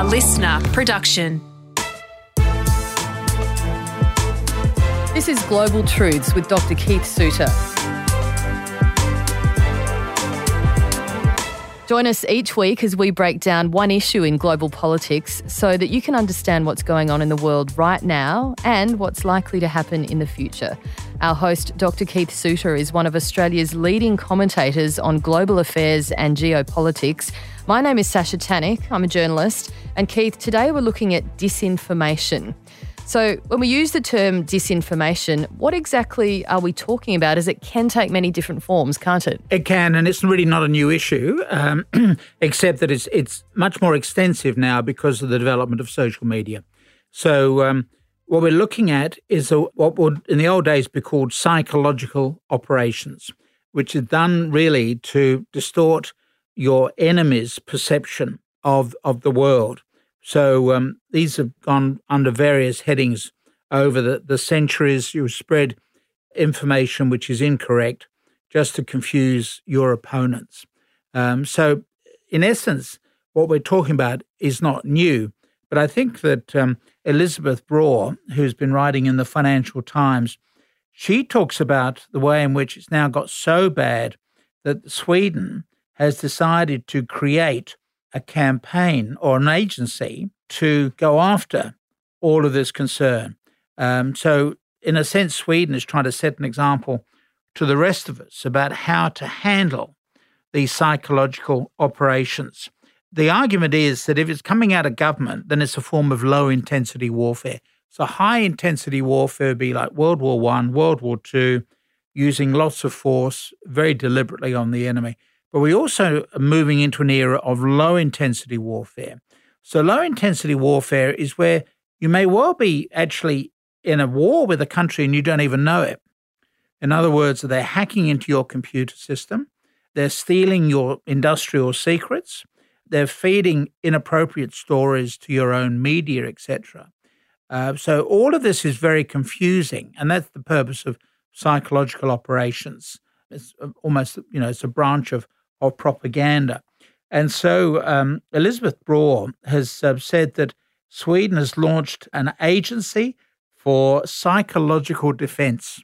a LiSTNR production. This is Global Truths with Dr. Keith Suter. Join us each week as we break down one issue in global politics so that you can understand what's going on in the world right now and what's likely to happen in the future. Our host, Dr. Keith Suter, is one of Australia's leading commentators on global affairs and geopolitics. My name is Sasha Tannick. I'm a journalist. And Keith, today we're looking at disinformation. So, when we use the term disinformation, what exactly are we talking about? As it can take many different forms, can't it? It can, and it's really not a new issue, um, except that it's it's much more extensive now because of the development of social media. So, um, what we're looking at is a, what would in the old days be called psychological operations, which is done really to distort your enemy's perception of of the world so um, these have gone under various headings over the, the centuries. You spread information which is incorrect just to confuse your opponents. Um, so, in essence, what we're talking about is not new. But I think that um, Elizabeth Braw, who's been writing in the Financial Times, she talks about the way in which it's now got so bad that Sweden has decided to create a campaign or an agency to go after all of this concern. Um, so, in a sense, Sweden is trying to set an example to the rest of us about how to handle these psychological operations. The argument is that if it's coming out of government, then it's a form of low intensity warfare. So, high intensity warfare would be like World War One, World War Two, using lots of force very deliberately on the enemy. But we also are moving into an era of low intensity warfare. So, low intensity warfare is where you may well be actually in a war with a country and you don't even know it. In other words, they're hacking into your computer system, they're stealing your industrial secrets, they're feeding inappropriate stories to your own media, etc. Uh, so, all of this is very confusing, and that's the purpose of psychological operations. It's uh, almost, you know, it's a branch of of propaganda. And so um, Elizabeth Braw has uh, said that Sweden has launched an agency for psychological defense.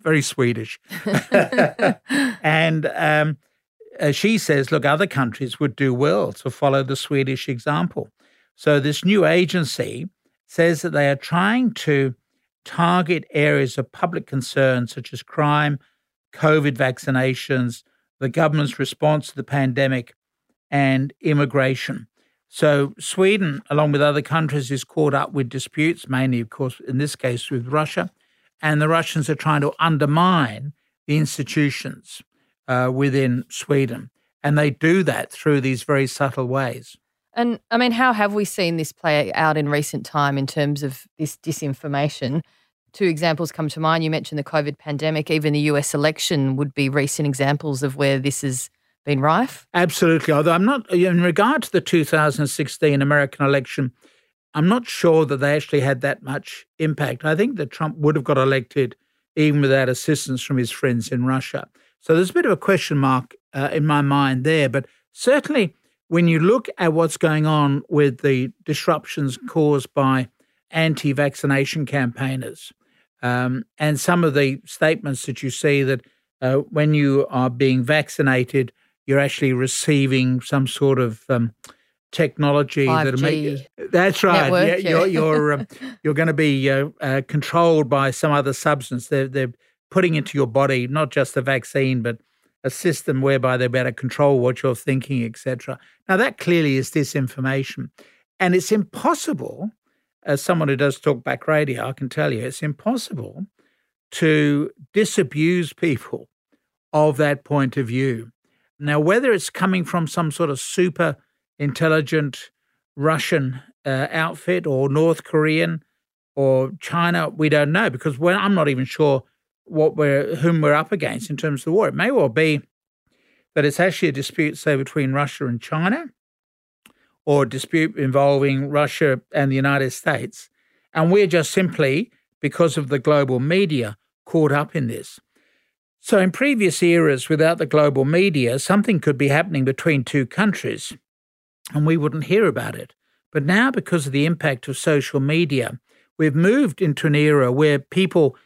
Very Swedish. and um, uh, she says, look, other countries would do well to follow the Swedish example. So this new agency says that they are trying to target areas of public concern such as crime, COVID vaccinations, the government's response to the pandemic, and immigration. So, Sweden, along with other countries, is caught up with disputes, mainly, of course, in this case with Russia. And the Russians are trying to undermine the institutions uh, within Sweden. And they do that through these very subtle ways. And I mean, how have we seen this play out in recent time in terms of this disinformation? Two examples come to mind. You mentioned the COVID pandemic, even the US election would be recent examples of where this has been rife. Absolutely. Although I'm not, in regard to the 2016 American election, I'm not sure that they actually had that much impact. I think that Trump would have got elected even without assistance from his friends in Russia. So there's a bit of a question mark uh, in my mind there. But certainly, when you look at what's going on with the disruptions caused by anti vaccination campaigners, um, and some of the statements that you see that uh, when you are being vaccinated, you're actually receiving some sort of um, technology that make that's right. Network, yeah, yeah. you're you're, um, you're going to be uh, uh, controlled by some other substance. They're they're putting into your body not just the vaccine, but a system whereby they're better control what you're thinking, etc. Now that clearly is disinformation, and it's impossible as someone who does talk back radio, I can tell you it's impossible to disabuse people of that point of view. Now, whether it's coming from some sort of super intelligent Russian uh, outfit or North Korean or China, we don't know because I'm not even sure what we're whom we're up against in terms of the war. It may well be that it's actually a dispute, say, between Russia and China, or dispute involving Russia and the United States. And we're just simply, because of the global media, caught up in this. So, in previous eras, without the global media, something could be happening between two countries and we wouldn't hear about it. But now, because of the impact of social media, we've moved into an era where people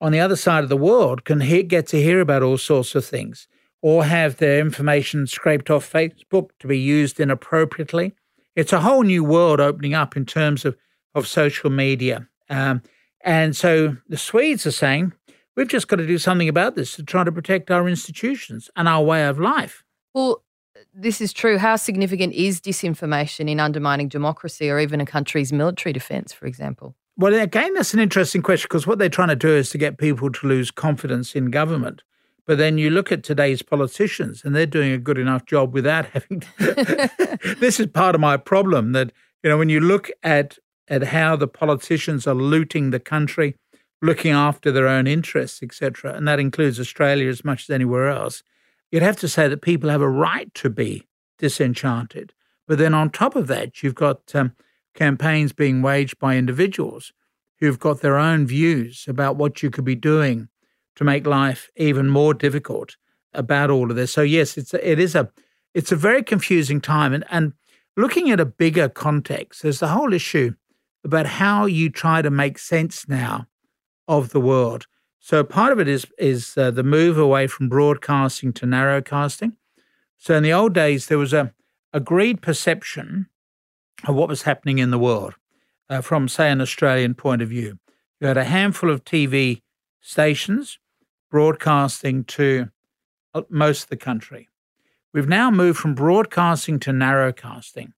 on the other side of the world can hear, get to hear about all sorts of things or have their information scraped off Facebook to be used inappropriately. It's a whole new world opening up in terms of, of social media. Um, and so the Swedes are saying, we've just got to do something about this to try to protect our institutions and our way of life. Well, this is true. How significant is disinformation in undermining democracy or even a country's military defense, for example? Well, again, that's an interesting question because what they're trying to do is to get people to lose confidence in government. But then you look at today's politicians and they're doing a good enough job without having to. this is part of my problem that, you know, when you look at, at how the politicians are looting the country, looking after their own interests, etc., and that includes Australia as much as anywhere else, you'd have to say that people have a right to be disenchanted. But then on top of that, you've got um, campaigns being waged by individuals who've got their own views about what you could be doing to make life even more difficult about all of this. So yes, it's a, it is a it's a very confusing time, and and looking at a bigger context, there's the whole issue about how you try to make sense now of the world. So part of it is is uh, the move away from broadcasting to narrowcasting. So in the old days, there was a agreed perception of what was happening in the world uh, from, say, an Australian point of view. You had a handful of TV stations broadcasting to uh, most of the country. We've now moved from broadcasting to narrowcasting.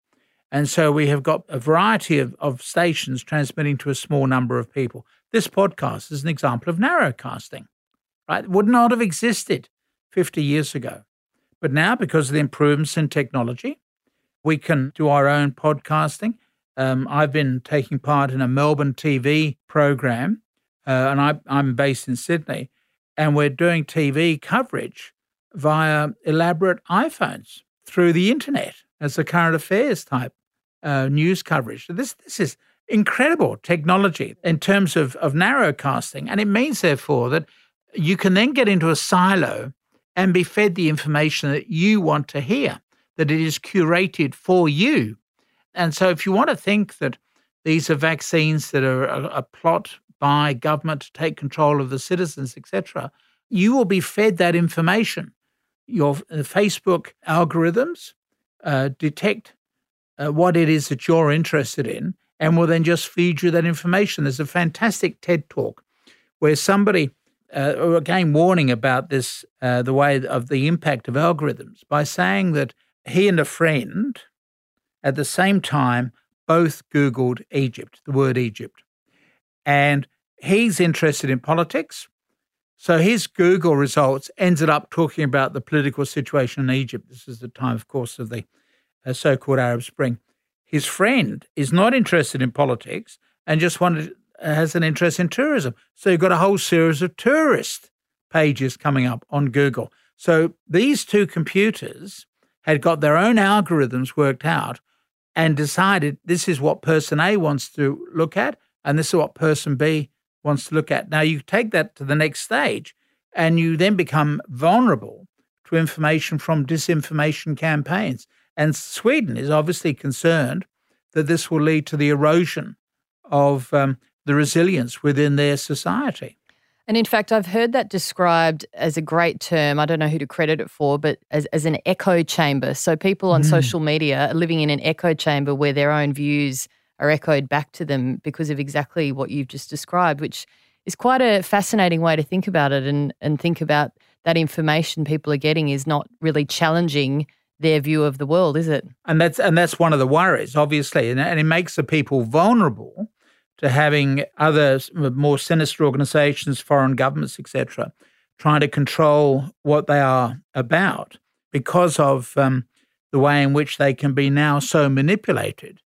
And so we have got a variety of, of stations transmitting to a small number of people. This podcast is an example of narrowcasting, right? It would not have existed 50 years ago. But now, because of the improvements in technology, we can do our own podcasting. Um, I've been taking part in a Melbourne TV program, uh, and I, I'm based in Sydney and we're doing TV coverage via elaborate iPhones through the internet as a current affairs type uh, news coverage. So this this is incredible technology in terms of of narrowcasting, and it means therefore that you can then get into a silo and be fed the information that you want to hear, that it is curated for you. And so, if you want to think that these are vaccines that are a, a plot by government to take control of the citizens, etc., you will be fed that information. Your uh, Facebook algorithms uh, detect uh, what it is that you're interested in and will then just feed you that information. There's a fantastic TED talk where somebody, uh, again, warning about this, uh, the way of the impact of algorithms by saying that he and a friend at the same time both Googled Egypt, the word Egypt. And he's interested in politics. So his Google results ended up talking about the political situation in Egypt. This is the time, of course, of the uh, so called Arab Spring. His friend is not interested in politics and just wanted, uh, has an interest in tourism. So you've got a whole series of tourist pages coming up on Google. So these two computers had got their own algorithms worked out and decided this is what person A wants to look at, and this is what person B wants to look at. Now, you take that to the next stage, and you then become vulnerable to information from disinformation campaigns. And Sweden is obviously concerned that this will lead to the erosion of um, the resilience within their society. And in fact, I've heard that described as a great term. I don't know who to credit it for, but as, as an echo chamber. So people on mm. social media are living in an echo chamber where their own views are echoed back to them because of exactly what you've just described, which is quite a fascinating way to think about it and, and think about that information people are getting is not really challenging their view of the world, is it? And that's and that's one of the worries, obviously, and, and it makes the people vulnerable to having other more sinister organisations, foreign governments, etc., trying to control what they are about because of um, the way in which they can be now so manipulated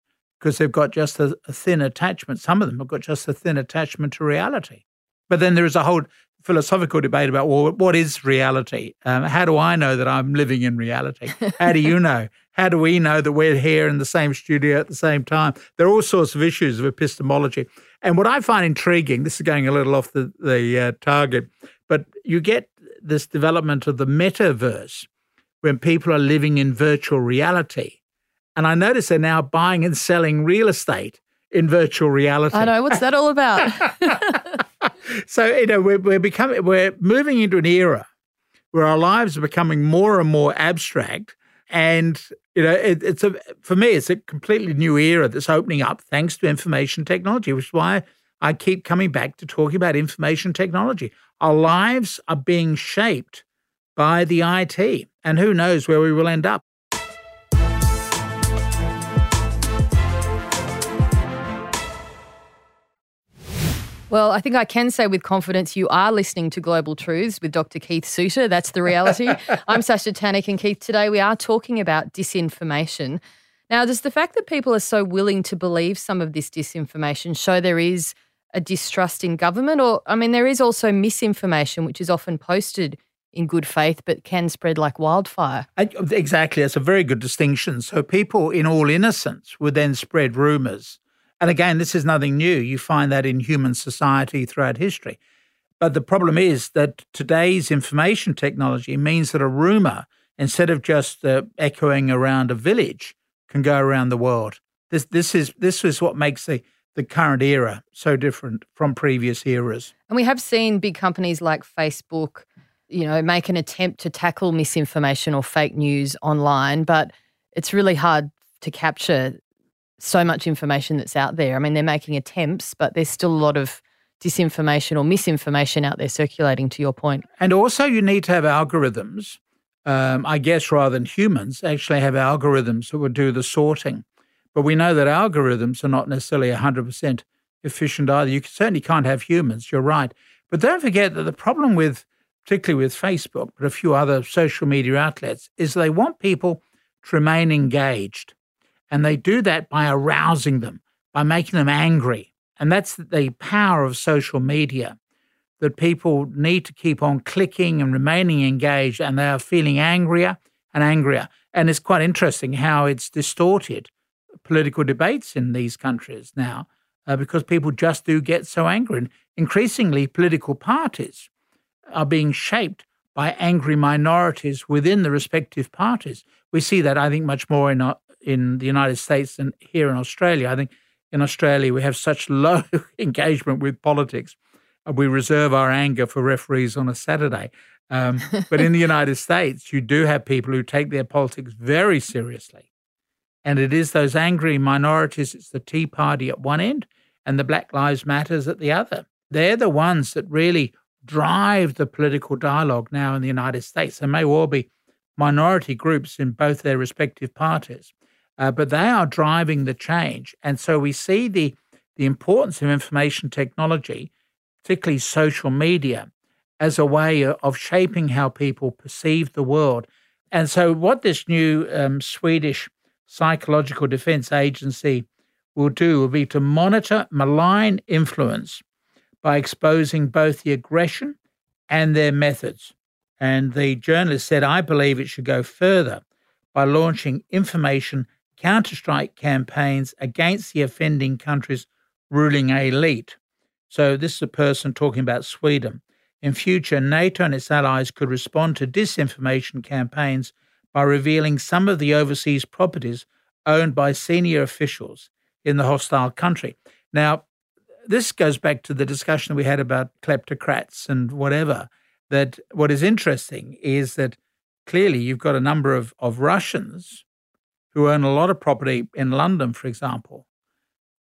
because they've got just a, a, thin attachment. Some of them have got just a thin attachment to reality. But then there is a whole philosophical debate about well, what is reality? Um, how do I know that I'm living in reality? How do you know? How do we know that we're here in the same studio at the same time? There are all sorts of issues of epistemology. And what I find intriguing, this is going a little off the, the uh, target, but you get this development of the metaverse when people are living in virtual reality And I notice they're now buying and selling real estate in virtual reality. I know. What's that all about? so, you know, we're, we're becoming, we're moving into an era where our lives are becoming more and more abstract. And, you know, it, it's a, for me, it's a completely new era that's opening up thanks to information technology, which is why I keep coming back to talking about information technology. Our lives are being shaped by the IT, and who knows where we will end up. Well, I think I can say with confidence you are listening to Global Truths with Dr. Keith Suter. That's the reality. I'm Sasha Tanik, and Keith, today we are talking about disinformation. Now, does the fact that people are so willing to believe some of this disinformation show there is a distrust in government? Or, I mean, there is also misinformation, which is often posted in good faith, but can spread like wildfire. Exactly. That's a very good distinction. So people in all innocence would then spread rumours and again, this is nothing new. You find that in human society throughout history. But the problem is that today's information technology means that a rumor, instead of just uh, echoing around a village, can go around the world. This, this, is, this is what makes the, the current era so different from previous eras. And we have seen big companies like Facebook, you know, make an attempt to tackle misinformation or fake news online, but it's really hard to capture so much information that's out there. I mean, they're making attempts, but there's still a lot of disinformation or misinformation out there circulating, to your point. And also, you need to have algorithms, um, I guess, rather than humans, actually have algorithms that would do the sorting. But we know that algorithms are not necessarily 100% efficient either. You certainly can't have humans, you're right. But don't forget that the problem with, particularly with Facebook, but a few other social media outlets, is they want people to remain engaged. And they do that by arousing them, by making them angry. And that's the power of social media that people need to keep on clicking and remaining engaged, and they are feeling angrier and angrier. And it's quite interesting how it's distorted political debates in these countries now uh, because people just do get so angry. And increasingly, political parties are being shaped by angry minorities within the respective parties. We see that, I think, much more in, uh, in the United States and here in Australia. I think in Australia we have such low engagement with politics. We reserve our anger for referees on a Saturday. Um, but in the United States, you do have people who take their politics very seriously. And it is those angry minorities, it's the Tea Party at one end and the Black Lives Matters at the other. They're the ones that really drive the political dialogue now in the United States. There may well be minority groups in both their respective parties uh, but they are driving the change. And so we see the, the importance of information technology, particularly social media, as a way of shaping how people perceive the world. And so, what this new um, Swedish psychological defense agency will do will be to monitor malign influence by exposing both the aggression and their methods. And the journalist said, I believe it should go further by launching information counterstrike campaigns against the offending country's ruling elite. So, this is a person talking about Sweden. In future, NATO and its allies could respond to disinformation campaigns by revealing some of the overseas properties owned by senior officials in the hostile country. Now, this goes back to the discussion we had about kleptocrats and whatever. That what is interesting is that clearly you've got a number of, of Russians who own a lot of property in London, for example.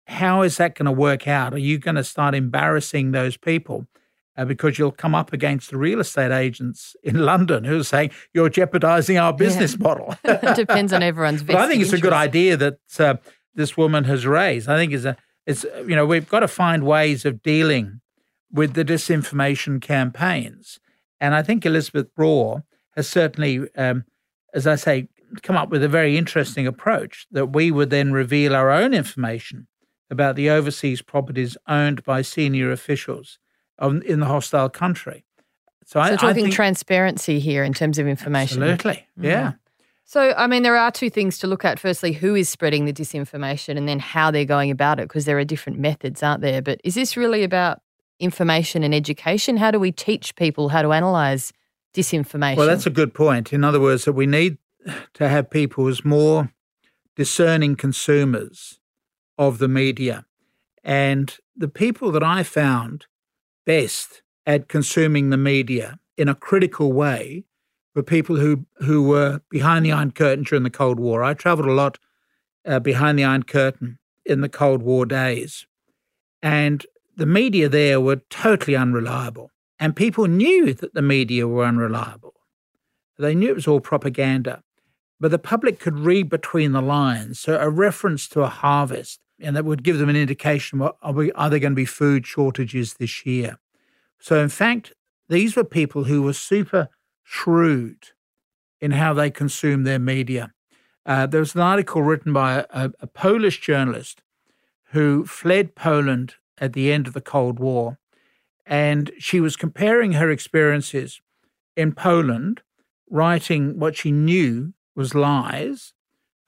How is that going to work out? Are you going to start embarrassing those people? Uh, because you'll come up against the real estate agents in London who are saying you're jeopardizing our business yeah. model. it depends on everyone's. but I think it's interest. a good idea that uh, this woman has raised. I think it's a, it's you know we've got to find ways of dealing with the disinformation campaigns, and I think Elizabeth Braw has certainly, um, as I say, come up with a very interesting approach that we would then reveal our own information about the overseas properties owned by senior officials in the hostile country. So, so I, talking I think, transparency here in terms of information. Absolutely, mm-hmm. yeah. So, I mean, there are two things to look at. Firstly, who is spreading the disinformation, and then how they're going about it, because there are different methods, aren't there? But is this really about information and education? How do we teach people how to analyze disinformation? Well, that's a good point. In other words, that we need to have people as more discerning consumers of the media. And the people that I found best at consuming the media in a critical way were people who, who were behind the Iron Curtain during the Cold War. I traveled a lot uh, behind the Iron Curtain in the Cold War days. And the media there were totally unreliable. And people knew that the media were unreliable. They knew it was all propaganda. But the public could read between the lines. So a reference to a harvest, and that would give them an indication are, we, are there going to be food shortages this year? So, in fact, these were people who were super shrewd in how they consume their media. Uh, there was an article written by a, a Polish journalist who fled Poland at the end of the Cold War. And she was comparing her experiences in Poland, writing what she knew was lies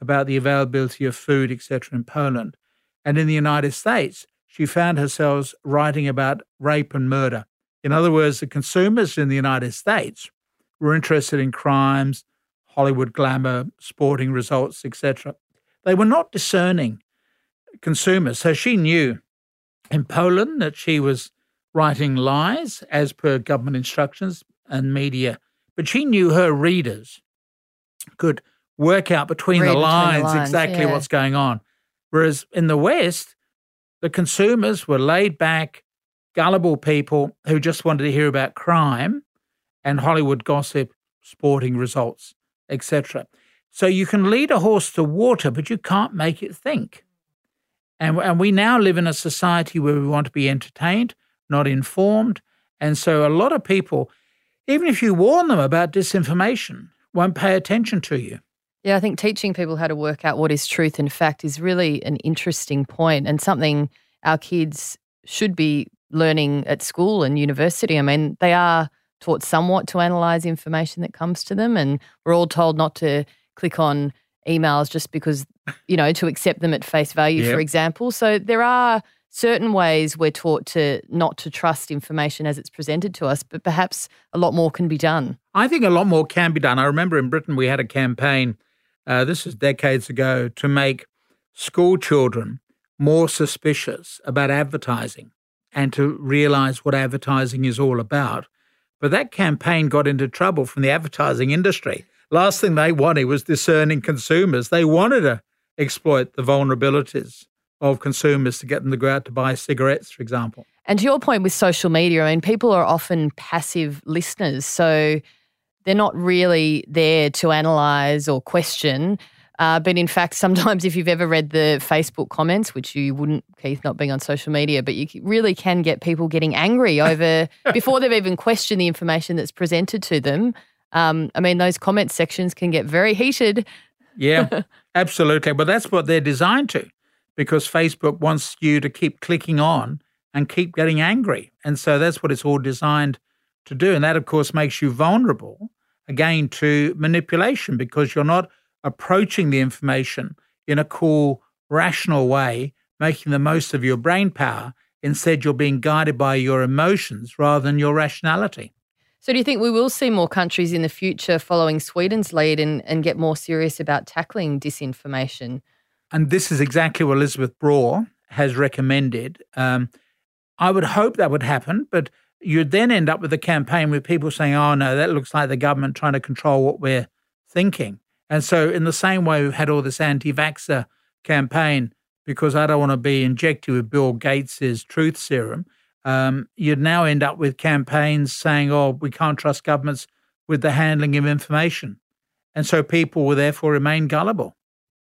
about the availability of food, etc., in Poland. And in the United States, she found herself writing about rape and murder. In other words, the consumers in the United States were interested in crimes, Hollywood glamour, sporting results, etc. They were not discerning consumers. So she knew in Poland that she was writing lies as per government instructions and media, but she knew her readers could work out between, the, lines the lines, exactly yeah. what's going on. Whereas in the West, the consumers were laid back, gullible people who just wanted to hear about crime and Hollywood gossip, sporting results, etc. So you can lead a horse to water, but you can't make it think. And, and we now live in a society where we want to be entertained, not informed. And so a lot of people, even if you warn them about disinformation, won't pay attention to you. Yeah, I think teaching people how to work out what is truth and fact is really an interesting point and something our kids should be learning at school and university. I mean, they are taught somewhat to analyze information that comes to them, and we're all told not to click on emails just because, you know, to accept them at face value, yep. for example. So there are certain ways we're taught to not to trust information as it's presented to us, but perhaps a lot more can be done. I think a lot more can be done. I remember in Britain we had a campaign, uh, this is decades ago, to make school children more suspicious about advertising and to realize what advertising is all about. But that campaign got into trouble from the advertising industry last thing they wanted was discerning consumers. They wanted to exploit the vulnerabilities of consumers to get them to go out to buy cigarettes, for example. And to your point with social media, I mean, people are often passive listeners. So they're not really there to analyze or question. Uh, but in fact, sometimes if you've ever read the Facebook comments, which you wouldn't, Keith, not being on social media, but you really can get people getting angry over before they've even questioned the information that's presented to them. Um, I mean, those comment sections can get very heated. Yeah, absolutely. But that's what they're designed to because Facebook wants you to keep clicking on and keep getting angry. And so that's what it's all designed to do. And that, of course, makes you vulnerable again to manipulation because you're not approaching the information in a cool, rational way, making the most of your brain power. Instead, you're being guided by your emotions rather than your rationality. So, do you think we will see more countries in the future following Sweden's lead and, and get more serious about tackling disinformation? And this is exactly what Elizabeth Braw has recommended. Um, I would hope that would happen, but you'd then end up with a campaign with people saying, oh, no, that looks like the government trying to control what we're thinking. And so, in the same way, we've had all this anti vaxxer campaign because I don't want to be injected with Bill Gates's truth serum um, you'd now end up with campaigns saying, oh, we can't trust governments with the handling of information. And so people will therefore remain gullible.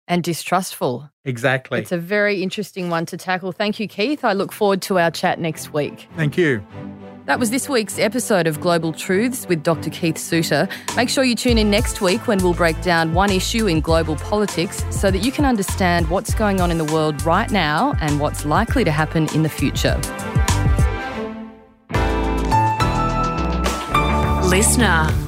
And distrustful. Exactly. It's a very interesting one to tackle. Thank you, Keith. I look forward to our chat next week. Thank you. That was this week's episode of Global Truths with Dr. Keith Suter. Make sure you tune in next week when we'll break down one issue in global politics so that you can understand what's going on in the world right now and what's likely to happen in the future. LiSTNR